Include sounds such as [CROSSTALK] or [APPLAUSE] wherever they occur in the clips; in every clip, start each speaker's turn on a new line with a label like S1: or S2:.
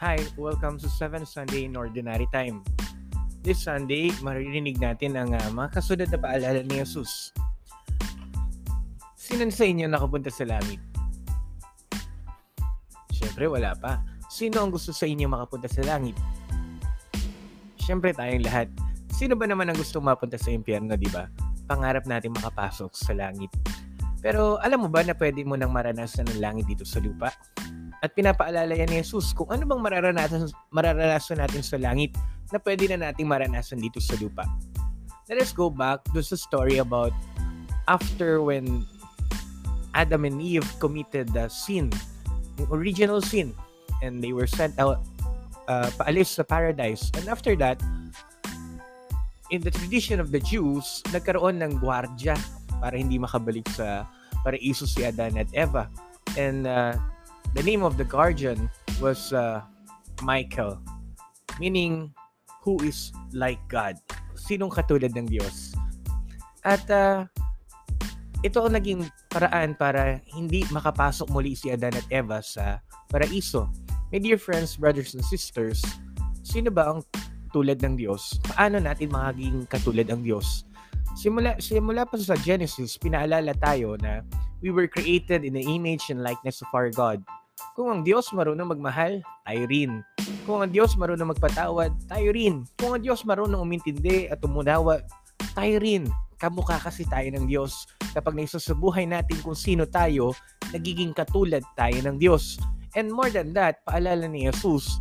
S1: Hi, welcome to 7 Sunday in Ordinary Time. This Sunday, maririnig natin ang uh, mga kasunod na paalala ni Jesus. Sino sa inyo nakapunta sa langit? Siyempre, wala pa. Sino ang gusto sa inyo makapunta sa langit? Siyempre, tayong lahat. Sino ba naman ang gusto mapunta sa impyerno, di ba? Pangarap natin makapasok sa langit. Pero alam mo ba na pwede mo nang maranasan ng langit dito sa lupa? At pinapaalala yan ni Jesus kung ano bang mararanasan, mararanasan natin sa langit na pwede na nating maranasan dito sa lupa. Let us go back to the story about after when Adam and Eve committed the sin, the original sin, and they were sent out, uh, paalis sa paradise. And after that, in the tradition of the Jews, nagkaroon ng gwardya para hindi makabalik sa paraiso si Adan at Eva. And uh, the name of the guardian was uh, Michael, meaning who is like God. Sinong katulad ng Diyos. At uh, ito ang naging paraan para hindi makapasok muli si Adan at Eva sa paraiso. My dear friends, brothers and sisters, sino ba ang tulad ng Diyos? Paano natin magiging katulad ng Diyos? Simula, simula pa sa Genesis, pinaalala tayo na we were created in the image and likeness of our God. Kung ang Diyos marunong magmahal, tayo rin. Kung ang Diyos marunong magpatawad, tayo rin. Kung ang Diyos marunong umintindi at umunawa, tayo rin. Kamukha kasi tayo ng Diyos. Kapag naisasabuhay natin kung sino tayo, nagiging katulad tayo ng Diyos. And more than that, paalala ni Jesus,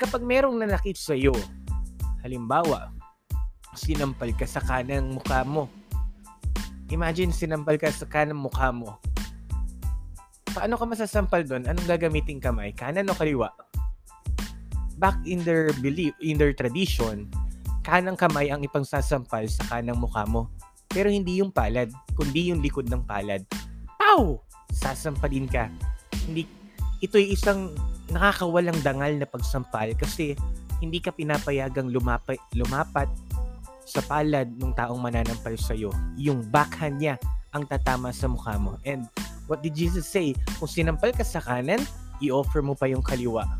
S1: kapag merong nanakit sa iyo, halimbawa, sinampal ka sa kanang mukha mo. Imagine sinampal ka sa kanang mukha mo paano ka masasampal doon? Anong gagamitin kamay? Kanan o kaliwa? Back in their belief, in their tradition, kanang kamay ang ipangsasampal sa kanang mukha mo. Pero hindi yung palad, kundi yung likod ng palad. Pow! Sasampalin ka. Hindi, ito'y isang nakakawalang dangal na pagsampal kasi hindi ka pinapayagang lumapat, lumapat sa palad ng taong mananampal sa'yo. Yung backhand niya ang tatama sa mukha mo. And What did Jesus say? Kung sinampal ka sa kanan, i-offer mo pa yung kaliwa.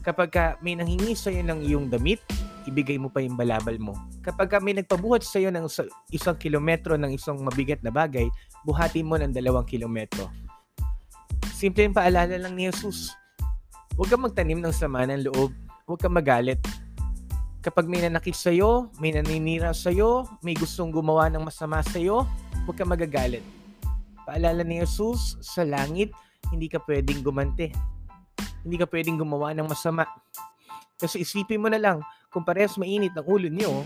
S1: Kapag ka may nanghingi sa iyo ng iyong damit, ibigay mo pa yung balabal mo. Kapag ka may nagpabuhat sa iyo ng isang kilometro ng isang mabigat na bagay, buhatin mo ng dalawang kilometro. Simple yung paalala lang ni Jesus. Huwag kang magtanim ng sama ng loob. Huwag kang magalit. Kapag may nanakit sa iyo, may naninira sa iyo, may gustong gumawa ng masama sa iyo, huwag kang magagalit Paalala ni Jesus, sa langit, hindi ka pwedeng gumante. Hindi ka pwedeng gumawa ng masama. Kasi isipin mo na lang, kung parehas mainit ang ulo niyo,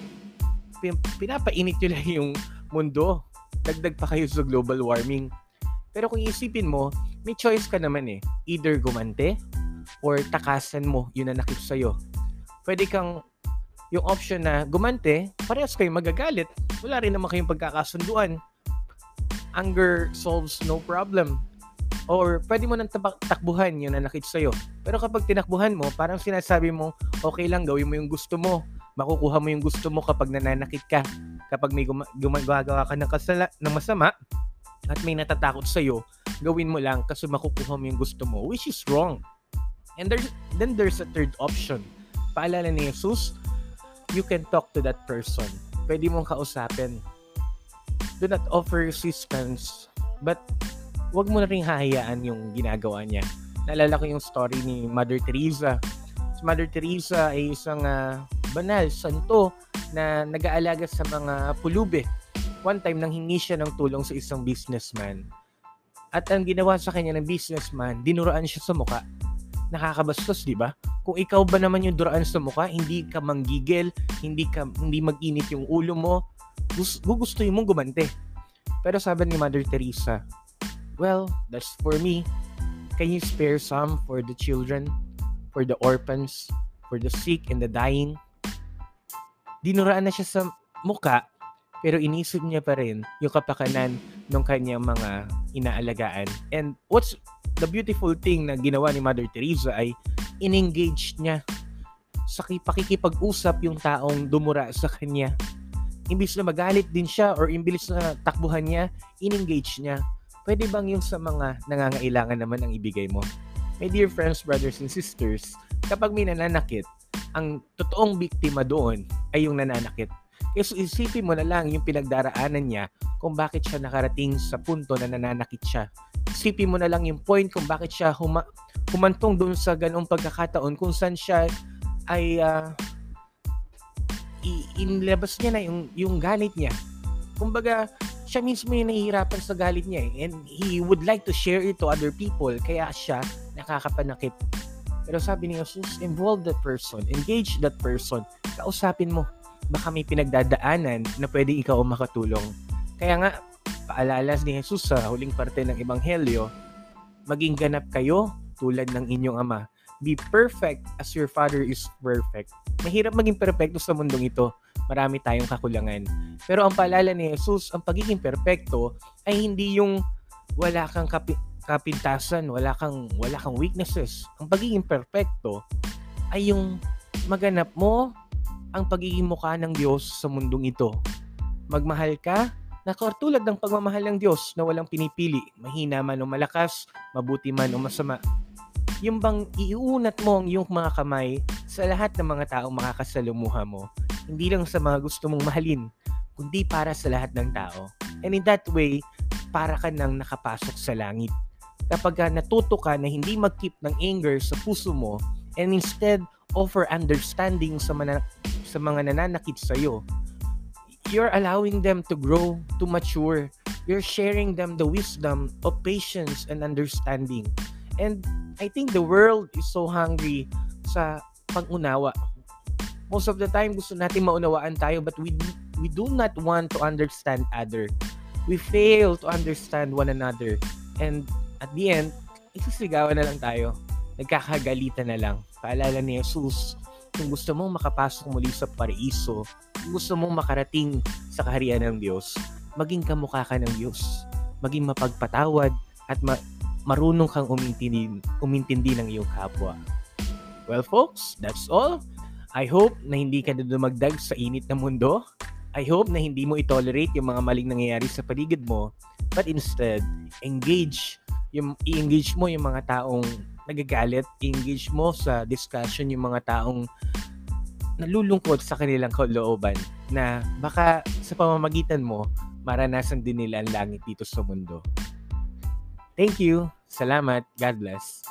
S1: pinapainit nyo [LAUGHS] lang yung mundo. Dagdag pa kayo sa global warming. Pero kung isipin mo, may choice ka naman eh. Either gumante or takasan mo yun na nakip sa'yo. Pwede kang yung option na gumante, parehas kayo magagalit. Wala rin naman kayong pagkakasunduan anger solves no problem. Or pwede mo nang takbuhan yung nanakit sa'yo. Pero kapag tinakbuhan mo, parang sinasabi mo, okay lang, gawin mo yung gusto mo. Makukuha mo yung gusto mo kapag nananakit ka. Kapag may gum- gumagawa ka ng, kasala- ng masama at may natatakot sa'yo, gawin mo lang kasi makukuha mo yung gusto mo, which is wrong. And there's, then there's a third option. Paalala ni Jesus, you can talk to that person. Pwede mong kausapin do not offer resistance but wag mo na rin hahayaan yung ginagawa niya. Naalala ko yung story ni Mother Teresa. Si Mother Teresa ay isang uh, banal, santo na nag-aalaga sa mga pulube. One time, nang hingi siya ng tulong sa isang businessman. At ang ginawa sa kanya ng businessman, dinuraan siya sa muka. Nakakabastos, di ba? Kung ikaw ba naman yung duraan sa muka, hindi ka manggigil, hindi ka hindi mag-init yung ulo mo, gugustuhin mong gumante. Pero sabi ni Mother Teresa, well, that's for me. Can you spare some for the children, for the orphans, for the sick and the dying? Dinuraan na siya sa muka, pero inisip niya pa rin yung kapakanan ng kanyang mga inaalagaan. And what's the beautiful thing na ginawa ni Mother Teresa ay in-engage niya sa pakikipag-usap yung taong dumura sa kanya imbis na magalit din siya or imbis na takbuhan niya, in-engage niya. Pwede bang yung sa mga nangangailangan naman ang ibigay mo? My dear friends, brothers and sisters, kapag may nananakit, ang totoong biktima doon ay yung nananakit. Kaya so isipin mo na lang yung pinagdaraanan niya kung bakit siya nakarating sa punto na nananakit siya. Isipin mo na lang yung point kung bakit siya huma- humantong doon sa ganong pagkakataon kung saan siya ay uh, inilabas niya na yung, yung galit niya. Kumbaga, siya mismo yung nahihirapan sa galit niya eh. And he would like to share it to other people. Kaya siya nakakapanakit. Pero sabi ni Jesus, involve that person. Engage that person. Kausapin mo baka may pinagdadaanan na pwede ikaw makatulong. Kaya nga, paalala ni Jesus sa huling parte ng Ebanghelyo, maging ganap kayo tulad ng inyong Ama. Be perfect as your Father is perfect. Mahirap maging perfecto sa mundong ito. Marami tayong kakulangan. Pero ang paalala ni Jesus, ang pagiging perfecto ay hindi yung wala kang kapi- kapintasan, wala kang wala kang weaknesses. Ang pagiging perfecto ay yung maganap mo ang pagiging mukha ng Diyos sa mundong ito. Magmahal ka na katulad ng pagmamahal ng Diyos na walang pinipili, mahina man o malakas, mabuti man o masama. Yung bang iunat mo ang iyong mga kamay sa lahat ng mga taong makakasalumuha mo, hindi lang sa mga gusto mong mahalin, kundi para sa lahat ng tao. And in that way, para ka nang nakapasok sa langit. Kapag natuto ka na hindi mag-keep ng anger sa puso mo and instead offer understanding sa mga, sa mga nananakit sa iyo, you're allowing them to grow, to mature. You're sharing them the wisdom of patience and understanding. And I think the world is so hungry sa pag-unawa. Most of the time, gusto natin maunawaan tayo but we, we do not want to understand other. We fail to understand one another. And at the end, isisigawan na lang tayo. Nagkakagalitan na lang. Paalala ni Jesus, kung gusto mong makapasok muli sa paraiso, kung gusto mong makarating sa kaharian ng Diyos, maging kamukha ka ng Diyos. Maging mapagpatawad at ma- marunong kang umintindi, umintindi ng iyong kapwa. Well folks, that's all. I hope na hindi ka na dumagdag sa init ng mundo. I hope na hindi mo itolerate yung mga maling nangyayari sa paligid mo, but instead, engage yung i-engage mo yung mga taong nagagalit, engage mo sa discussion yung mga taong nalulungkot sa kanilang kalooban na baka sa pamamagitan mo, maranasan din nila ang langit dito sa mundo. Thank you. Salamat. God bless.